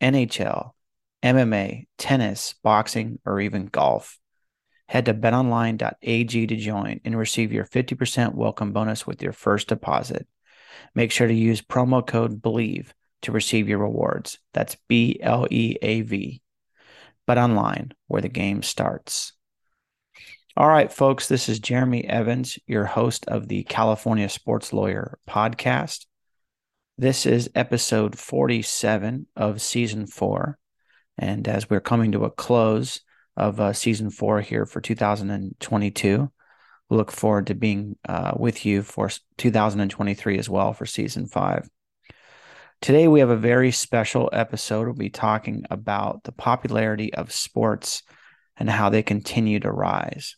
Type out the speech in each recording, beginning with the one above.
NHL, MMA, tennis, boxing, or even golf. Head to betonline.ag to join and receive your 50% welcome bonus with your first deposit. Make sure to use promo code BLEAV to receive your rewards. That's B L E A V. BetOnline, where the game starts. All right, folks, this is Jeremy Evans, your host of the California Sports Lawyer podcast. This is episode 47 of season four. And as we're coming to a close of uh, season four here for 2022, we look forward to being uh, with you for 2023 as well for season five. Today, we have a very special episode. We'll be talking about the popularity of sports and how they continue to rise.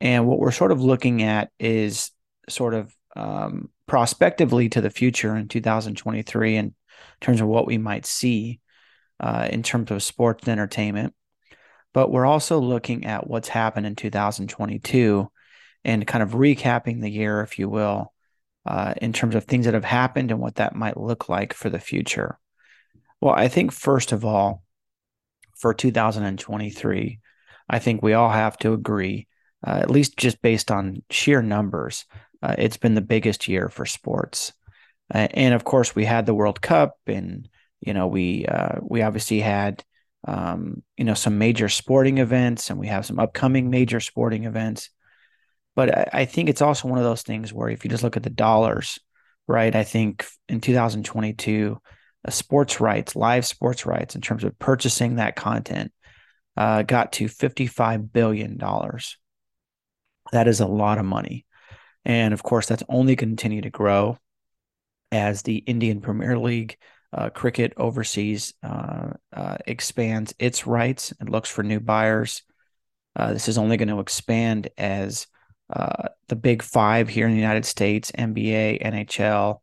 And what we're sort of looking at is sort of um, prospectively to the future in 2023 in terms of what we might see uh, in terms of sports and entertainment. But we're also looking at what's happened in 2022 and kind of recapping the year, if you will, uh, in terms of things that have happened and what that might look like for the future. Well, I think first of all, for 2023, I think we all have to agree, uh, at least just based on sheer numbers, uh, it's been the biggest year for sports. Uh, and of course, we had the World Cup, and you know we uh, we obviously had um, you know some major sporting events, and we have some upcoming major sporting events. But I, I think it's also one of those things where if you just look at the dollars, right? I think in 2022, uh, sports rights, live sports rights, in terms of purchasing that content, uh, got to 55 billion dollars. That is a lot of money. And of course, that's only going to continue to grow as the Indian Premier League uh, cricket overseas uh, uh, expands its rights and looks for new buyers. Uh, this is only going to expand as uh, the big five here in the United States NBA, NHL,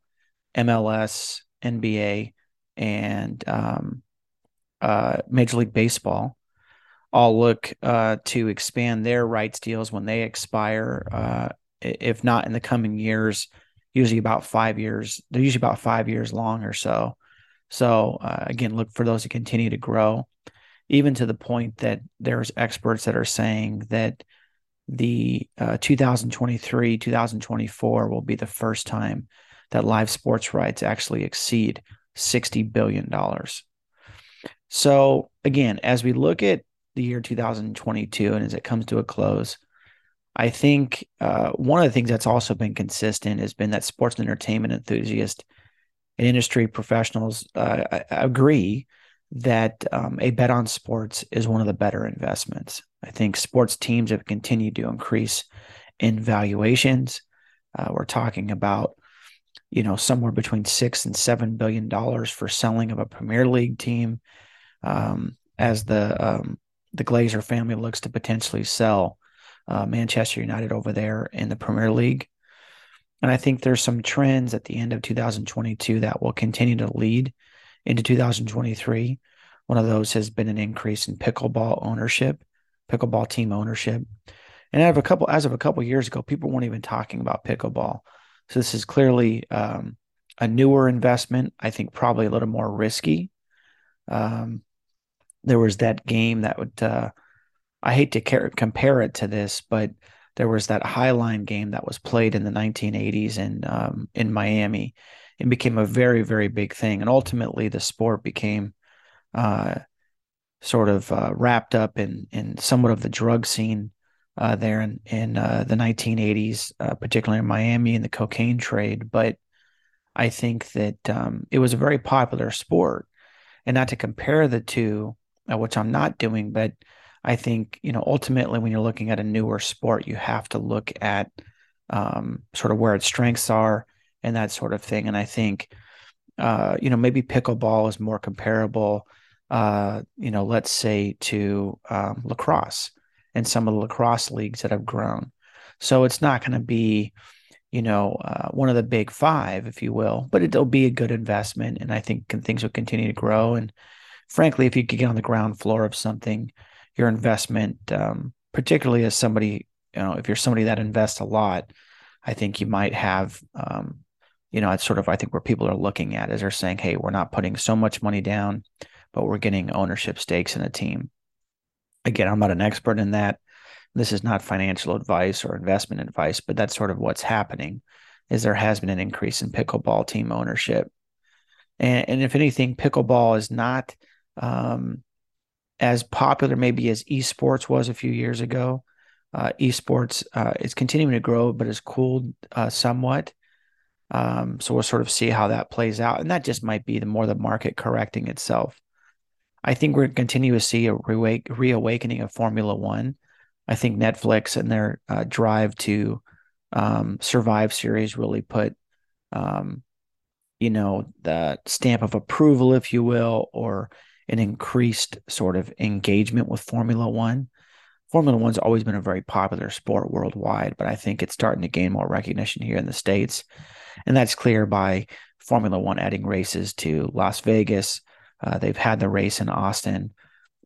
MLS, NBA, and um, uh, Major League Baseball all look to expand their rights deals when they expire if not in the coming years, usually about five years. They're usually about five years long or so. So uh, again, look for those to continue to grow, even to the point that there's experts that are saying that the uh, 2023 2024 will be the first time that live sports rights actually exceed 60 billion dollars. So again, as we look at the year 2022 and as it comes to a close, I think uh, one of the things that's also been consistent has been that sports and entertainment enthusiasts and industry professionals uh, agree that um, a bet on sports is one of the better investments. I think sports teams have continued to increase in valuations. Uh, we're talking about, you know, somewhere between six and seven billion dollars for selling of a Premier League team, um, as the um, the Glazer family looks to potentially sell uh, Manchester United over there in the Premier League. And I think there's some trends at the end of 2022 that will continue to lead into 2023. One of those has been an increase in pickleball ownership pickleball team ownership. And out of a couple, as of a couple years ago, people weren't even talking about pickleball. So this is clearly um, a newer investment. I think probably a little more risky. Um, there was that game that would. Uh, I hate to car- compare it to this, but there was that jai alai game that was played in the 1980s in um, in Miami, and became a very very big thing. And ultimately, the sport became uh, sort of uh, wrapped up in in somewhat of the drug scene uh, there in in uh, the 1980s, uh, particularly in Miami and the cocaine trade. But I think that um, it was a very popular sport, and not to compare the two, uh, which I'm not doing, but I think you know ultimately when you're looking at a newer sport, you have to look at um, sort of where its strengths are and that sort of thing. And I think uh, you know maybe pickleball is more comparable, uh, you know, let's say to um, lacrosse and some of the lacrosse leagues that have grown. So it's not going to be, you know, uh, one of the big five, if you will, but it'll be a good investment. And I think things will continue to grow. And frankly, if you could get on the ground floor of something, your investment, um, particularly as somebody, you know, if you're somebody that invests a lot, I think you might have, um, you know, it's sort of, I think where people are looking at is they're saying, hey, we're not putting so much money down, but we're getting ownership stakes in a team again, I'm not an expert in that. This is not financial advice or investment advice, but that's sort of what's happening. Is there has been an increase in pickleball team ownership, and, and if anything, pickleball is not um, as popular maybe as esports was a few years ago. Uh, esports uh, is continuing to grow, but has cooled uh, somewhat. Um, so we'll sort of see how that plays out, and that just might be the more the market correcting itself. I think we're continue to see a re- reawakening of Formula One. I think Netflix and their uh, drive to um, survive series really put, um, you know, the stamp of approval, if you will, or an increased sort of engagement with Formula One. Formula One's always been a very popular sport worldwide, but I think it's starting to gain more recognition here in the States. And that's clear by Formula One adding races to Las Vegas, uh, they've had the race in Austin,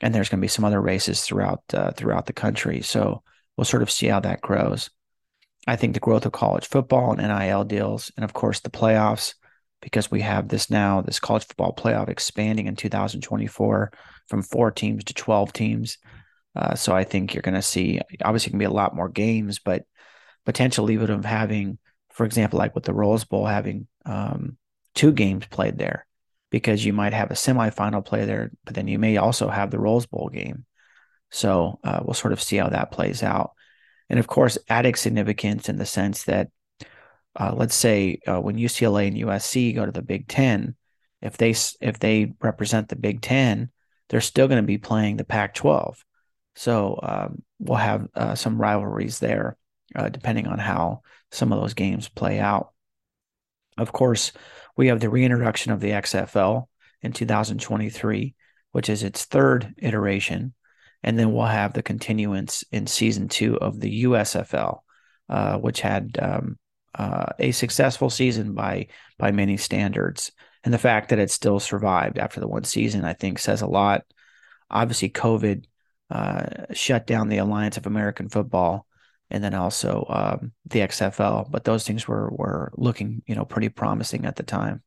and there's going to be some other races throughout uh, throughout the country. So we'll sort of see how that grows. I think the growth of college football and NIL deals, and of course the playoffs, because we have this now, this college football playoff expanding in 2024 from four teams to 12 teams. Uh, so I think you're going to see, obviously, going to be a lot more games, but potentially even of having, for example, like with the Rose Bowl, having um, two games played there because you might have a semifinal play there, but then you may also have the Rose Bowl game. So uh, we'll sort of see how that plays out. And of course, added significance in the sense that, uh, let's say, uh, when UCLA and USC go to the Big Ten, if they if they represent the Big Ten, they're still going to be playing the Pac-12. So um, we'll have uh, some rivalries there, uh, depending on how some of those games play out. Of course, we have the reintroduction of the XFL in 2023, which is its third iteration. And then we'll have the continuance in season two of the USFL, uh, which had um, a successful season by by many standards. And the fact that it still survived after the one season, I think, says a lot. Obviously, COVID uh, shut down the Alliance of American Football, and then also um, the XFL. But those things were were looking, you know, pretty promising at the time.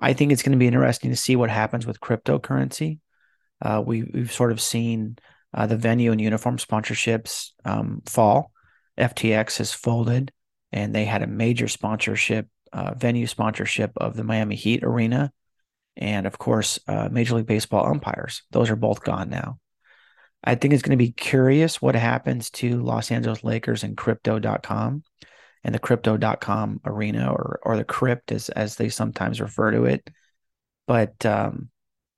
I think it's going to be interesting to see what happens with cryptocurrency. Uh, we we've sort of seen uh, the venue and uniform sponsorships um, fall. FTX has folded, and they had a major sponsorship, uh, venue sponsorship of the Miami Heat arena, and of course, uh, Major League Baseball umpires. Those are both gone now. I think it's going to be curious what happens to Los Angeles Lakers and crypto.com and the crypto.com arena or or the crypt as as they sometimes refer to it. But um,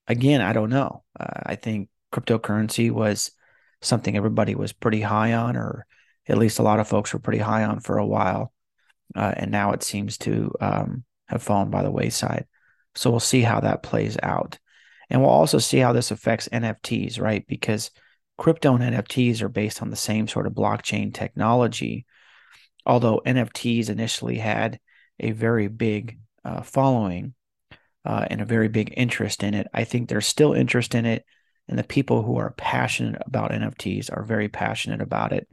again, I don't know. Uh, I think cryptocurrency was something everybody was pretty high on, or at least a lot of folks were pretty high on for a while, uh, and now it seems to um, have fallen by the wayside. So we'll see how that plays out, and we'll also see how this affects NFTs, right? Because crypto and NFTs are based on the same sort of blockchain technology. Although NFTs initially had a very big uh, following uh, and a very big interest in it, I think there's still interest in it and the people who are passionate about NFTs are very passionate about it.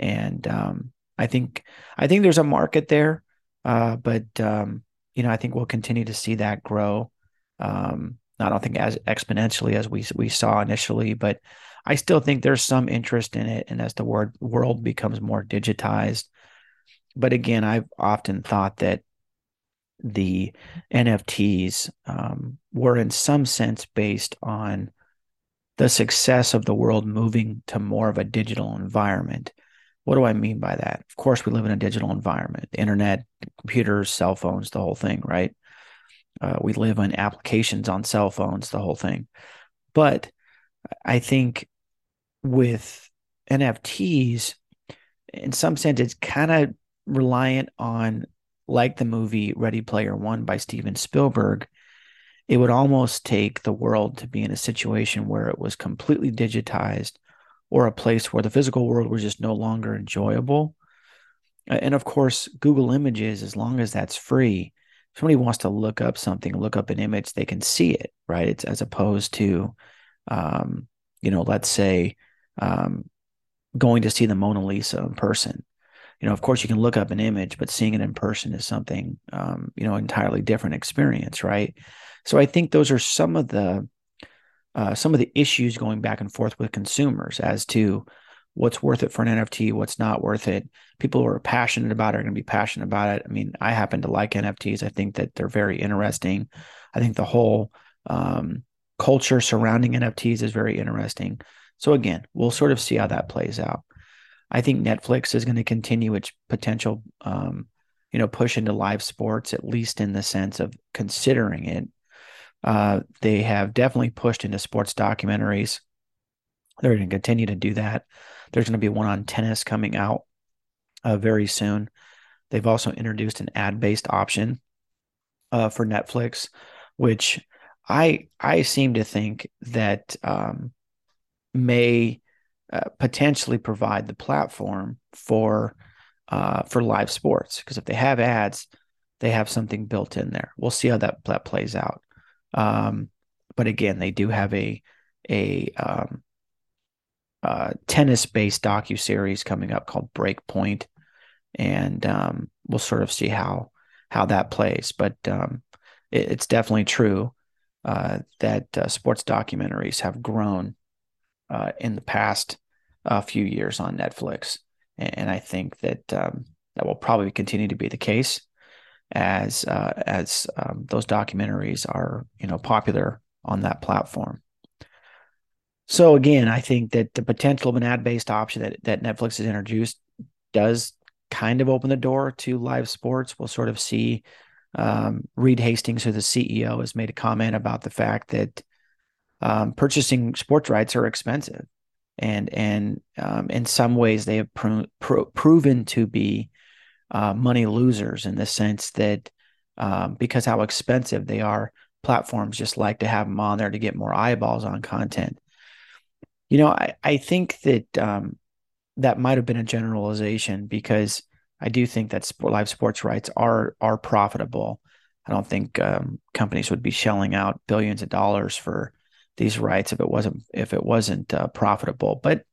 And um, I think I think there's a market there, uh, but um, you know I think we'll continue to see that grow. Um, I don't think as exponentially as we we saw initially, but I still think there's some interest in it. And as the word world becomes more digitized, but again, I've often thought that the NFTs um, were in some sense based on the success of the world moving to more of a digital environment. What do I mean by that? Of course, we live in a digital environment internet, computers, cell phones, the whole thing, right? Uh, we live on applications on cell phones, the whole thing. But I think with NFTs, in some sense, it's kind of reliant on, like the movie Ready Player One by Steven Spielberg, it would almost take the world to be in a situation where it was completely digitized or a place where the physical world was just no longer enjoyable. And of course, Google Images, as long as that's free, if somebody wants to look up something, look up an image, they can see it, right? It's as opposed to, um, you know, let's say um, going to see the Mona Lisa in person. You know, of course, you can look up an image, but seeing it in person is something, um, you know, entirely different experience, right? So I think those are some of the uh, some of the issues going back and forth with consumers as to what's worth it for an NFT, what's not worth it. People who are passionate about it are going to be passionate about it. I mean, I happen to like NFTs. I think that they're very interesting. I think the whole um, culture surrounding NFTs is very interesting. So again, we'll sort of see how that plays out. I think Netflix is going to continue its potential, um, you know, push into live sports, at least in the sense of considering it. Uh, they have definitely pushed into sports documentaries. They're going to continue to do that. There's going to be one on tennis coming out uh, very soon. They've also introduced an ad-based option uh, for Netflix, which I I seem to think that um, may uh, potentially provide the platform for uh, for live sports because if they have ads, they have something built in there. We'll see how that, that plays out. Um, but again, they do have a a um, uh, tennis based docu series coming up called Breakpoint, and um, we'll sort of see how how that plays. But um, it, it's definitely true uh, that uh, sports documentaries have grown uh, in the past uh, few years on Netflix, and, and I think that um, that will probably continue to be the case as uh, as um, those documentaries are you know popular on that platform. So again, I think that the potential of an ad-based option that, that Netflix has introduced does kind of open the door to live sports. We'll sort of see. Um, Reed Hastings, who the CEO, has made a comment about the fact that um, purchasing sports rights are expensive, and and um, in some ways they have pro- pro- proven to be uh, money losers in the sense that um, because how expensive they are, platforms just like to have them on there to get more eyeballs on content. You know, I, I think that um, that might have been a generalization because I do think that sport, live sports rights are are profitable. I don't think um, companies would be shelling out billions of dollars for these rights if it wasn't if it wasn't uh, profitable. But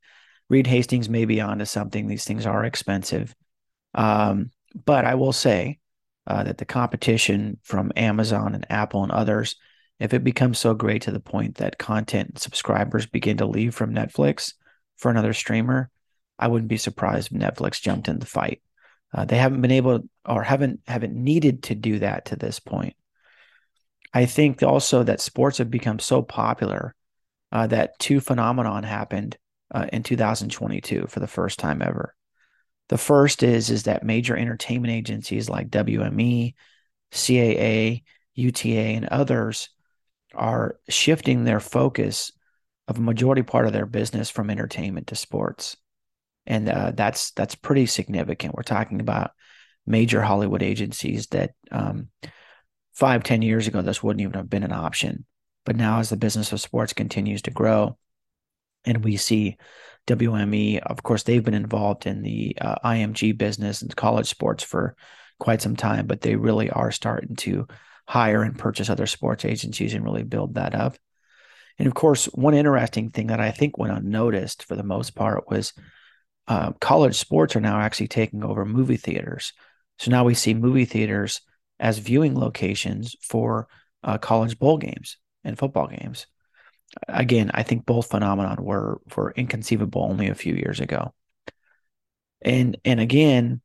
Reed Hastings may be onto something. These things are expensive, um, but I will say uh, that the competition from Amazon and Apple and others if it becomes so great to the point that content subscribers begin to leave from Netflix for another streamer, I wouldn't be surprised if Netflix jumped in the fight. Uh, they haven't been able to, or haven't haven't needed to do that to this point. I think also that sports have become so popular uh, that two phenomenon happened uh, in 2022 for the first time ever. The first is is that major entertainment agencies like WME, CAA, UTA, and others are shifting their focus of a majority part of their business from entertainment to sports, and uh, that's that's pretty significant. We're talking about major Hollywood agencies that um, five ten years ago this wouldn't even have been an option, but now as the business of sports continues to grow, and we see WME, of course, they've been involved in the uh, IMG business and college sports for quite some time, but they really are starting to hire and purchase other sports agencies and really build that up. And of course, one interesting thing that I think went unnoticed for the most part was uh, college sports are now actually taking over movie theaters. So now we see movie theaters as viewing locations for uh, college bowl games and football games. Again, I think both phenomenon were were inconceivable only a few years ago. And and again,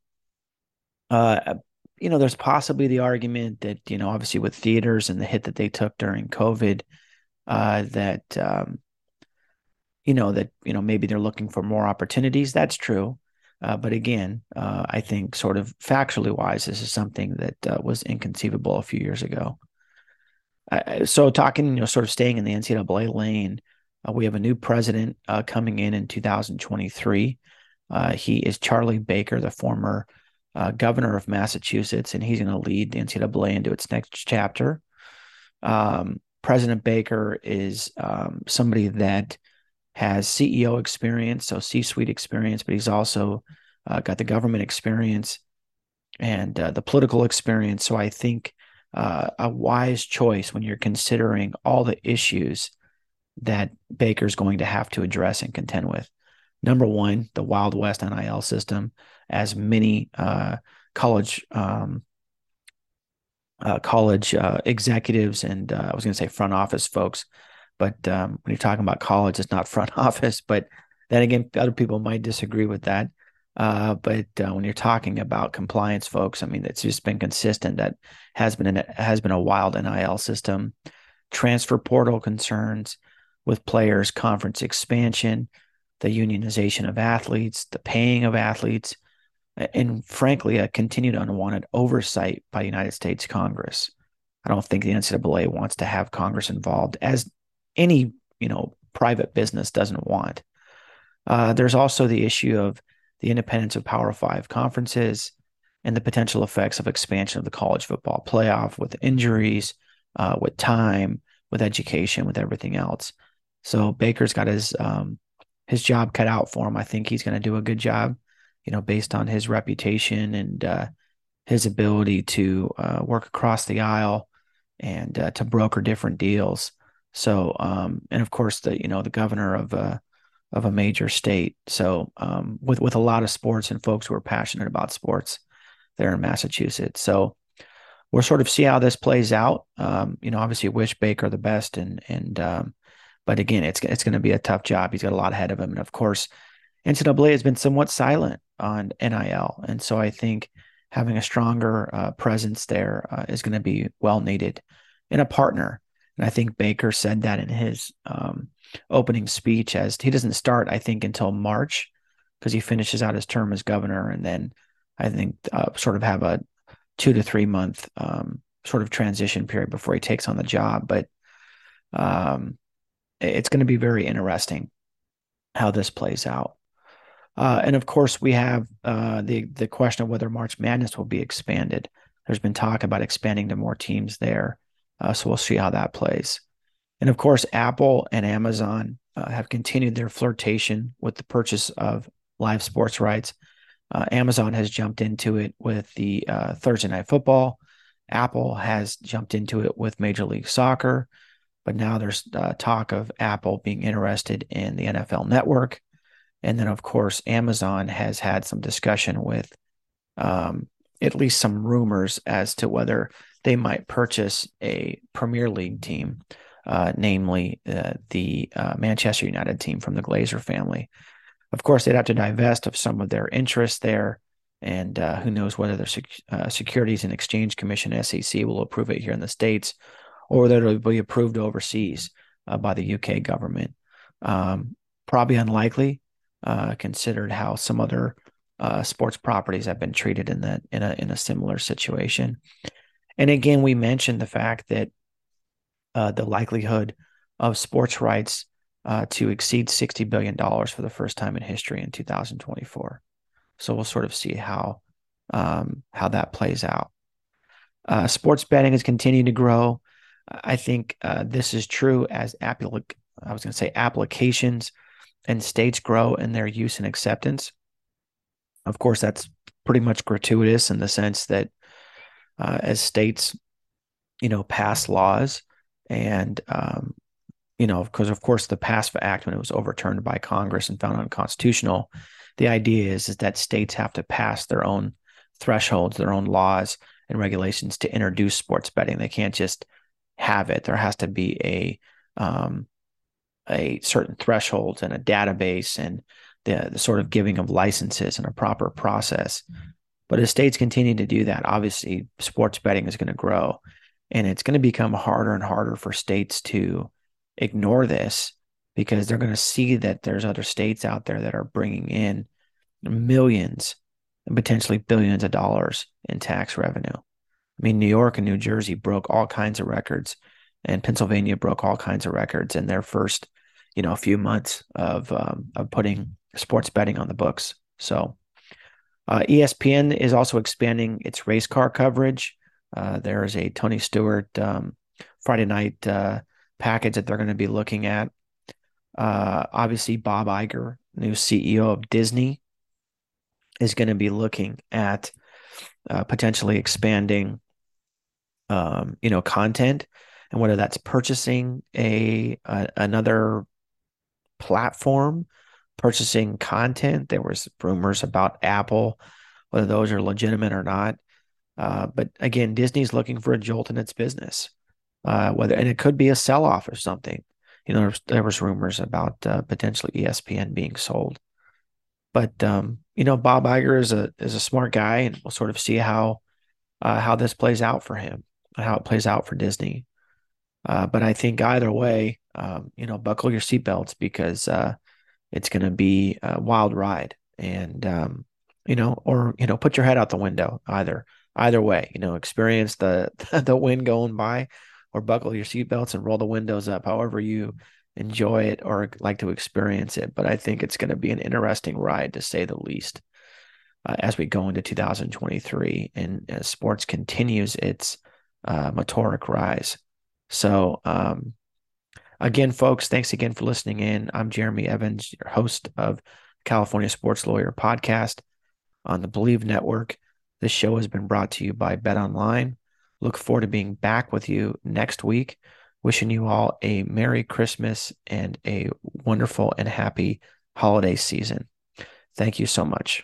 uh, you know, there's possibly the argument that you know, obviously with theaters and the hit that they took during COVID, uh, that um, you know that you know maybe they're looking for more opportunities. That's true. Uh, but again, uh, I think sort of factually wise, this is something that uh, was inconceivable a few years ago. So talking, you know, sort of staying in the NCAA lane, uh, we have a new president uh, coming in in 2023. Uh, he is Charlie Baker, the former governor of Massachusetts, and he's going to lead the NCAA into its next chapter. Um, President Baker is um, somebody that has CEO experience, so C suite experience, but he's also uh, got the government experience and uh, the political experience. So I think uh, a wise choice when you're considering all the issues that Baker's going to have to address and contend with. Number one, the Wild West NIL system, as many uh, college um, uh, college uh, executives and I was going to say front office folks but um, when you're talking about college, it's not front office. But then again, other people might disagree with that. Uh, but uh, when you're talking about compliance, folks, I mean, it's just been consistent that has been an, has been a wild NIL system, transfer portal concerns with players, conference expansion, the unionization of athletes, the paying of athletes, and frankly, a continued unwanted oversight by United States Congress. I don't think the NCAA wants to have Congress involved, as any you know private business doesn't want. Uh, there's also the issue of the independence of Power Five conferences and the potential effects of expansion of the college football playoff with injuries, uh, with time, with education, with everything else. So Baker's got his um, his job cut out for him. I think he's going to do a good job, you know, based on his reputation and uh, his ability to uh, work across the aisle and uh, to broker different deals. So, um, and of course, the you know the governor of a of a major state. So, um, with with a lot of sports and folks who are passionate about sports there in Massachusetts. So, we'll sort of see how this plays out. Um, you know, obviously, wish Baker the best, and and um, but again, it's it's going to be a tough job. He's got a lot ahead of him, and of course, NCAA has been somewhat silent on NIL, and so I think having a stronger uh, presence there uh, is going to be well needed, and a partner and I think Baker said that in his um, opening speech, as he doesn't start, I think, until March because he finishes out his term as governor, and then I think uh, sort of have a two to three month um, sort of transition period before he takes on the job. But um, it's going to be very interesting how this plays out. Uh, and of course, we have uh, the the question of whether March Madness will be expanded. There's been talk about expanding to more teams there. Uh, so we'll see how that plays. And of course, Apple and Amazon uh, have continued their flirtation with the purchase of live sports rights. Uh, Amazon has jumped into it with the uh, Thursday Night Football. Apple has jumped into it with Major League Soccer. But now there's uh, talk of Apple being interested in the NFL network. And then, of course, Amazon has had some discussion with um, at least some rumors as to whether they might purchase a Premier League team, uh, namely uh, the uh, Manchester United team from the Glazer family. Of course, they'd have to divest of some of their interests there, and uh, who knows whether the Sec- uh, Securities and Exchange Commission (SEC) will approve it here in the states, or whether it'll be approved overseas uh, by the UK government. Um, probably unlikely, considered how some other sports properties have been treated in that in a in a similar situation. And again, we mentioned the fact that uh, the likelihood of sports rights uh, to exceed $60 billion for the first time in history in 2024. So we'll sort of see how um, how that plays out. Uh, sports betting has continued to grow. I think uh, this is true as applic- I was going to say applications and states grow in their use and acceptance. Of course, that's pretty much gratuitous in the sense that uh, as states, you know, pass laws and um, you know, because of course the PASPA Act, when it was overturned by Congress and found unconstitutional, the idea is, is that states have to pass their own thresholds, their own laws and regulations to introduce sports betting. They can't just have it. There has to be a um, a certain threshold and a database and the, the sort of giving of licenses and a proper process. But as states continue to do that, obviously sports betting is going to grow and it's going to become harder and harder for states to ignore this because they're going to see that there's other states out there that are bringing in millions and potentially billions of dollars in tax revenue. I mean, New York and New Jersey broke all kinds of records, and Pennsylvania broke all kinds of records in their first, you know, few months of um, of putting sports betting on the books. So, uh, ESPN is also expanding its race car coverage. Uh, there is a Tony Stewart um, Friday night uh, package that they're going to be looking at. Uh, obviously, Bob Iger, new CEO of Disney, is going to be looking at uh, potentially expanding, um, you know, content, and whether that's purchasing a, a another platform, purchasing content. There was rumors about Apple, whether those are legitimate or not. Uh, but again, Disney's looking for a jolt in its business, uh, whether and it could be a sell off or something. You know, there was, there was rumors about uh, potentially ESPN being sold. But um, you know, Bob Iger is a is a smart guy, and we'll sort of see how uh, how this plays out for him, how it plays out for Disney. Uh, but I think either way, um, you know, buckle your seatbelts because uh, it's going to be a wild ride, and um, you know, or you know, put your head out the window. Either either way, you know, experience the the wind going by, or buckle your seatbelts and roll the windows up. However you enjoy it or like to experience it. But I think it's going to be an interesting ride to say the least uh, as we go into 2023 and as sports continues its uh, meteoric rise. So, um, again, folks, thanks again for listening in. I'm Jeremy Evans, your host of California Sports Lawyer podcast on the Bleav Network. This show has been brought to you by Bet Online. Look forward to being back with you next week wishing you all a Merry Christmas and a wonderful and happy holiday season. Thank you so much.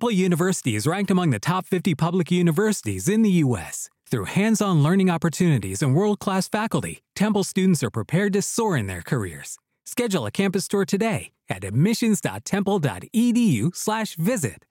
Temple University is ranked among the top 50 public universities in the U.S. Through hands on learning opportunities and world class faculty, Temple students are prepared to soar in their careers. Schedule a campus tour today at admissions.temple.edu/slash visit.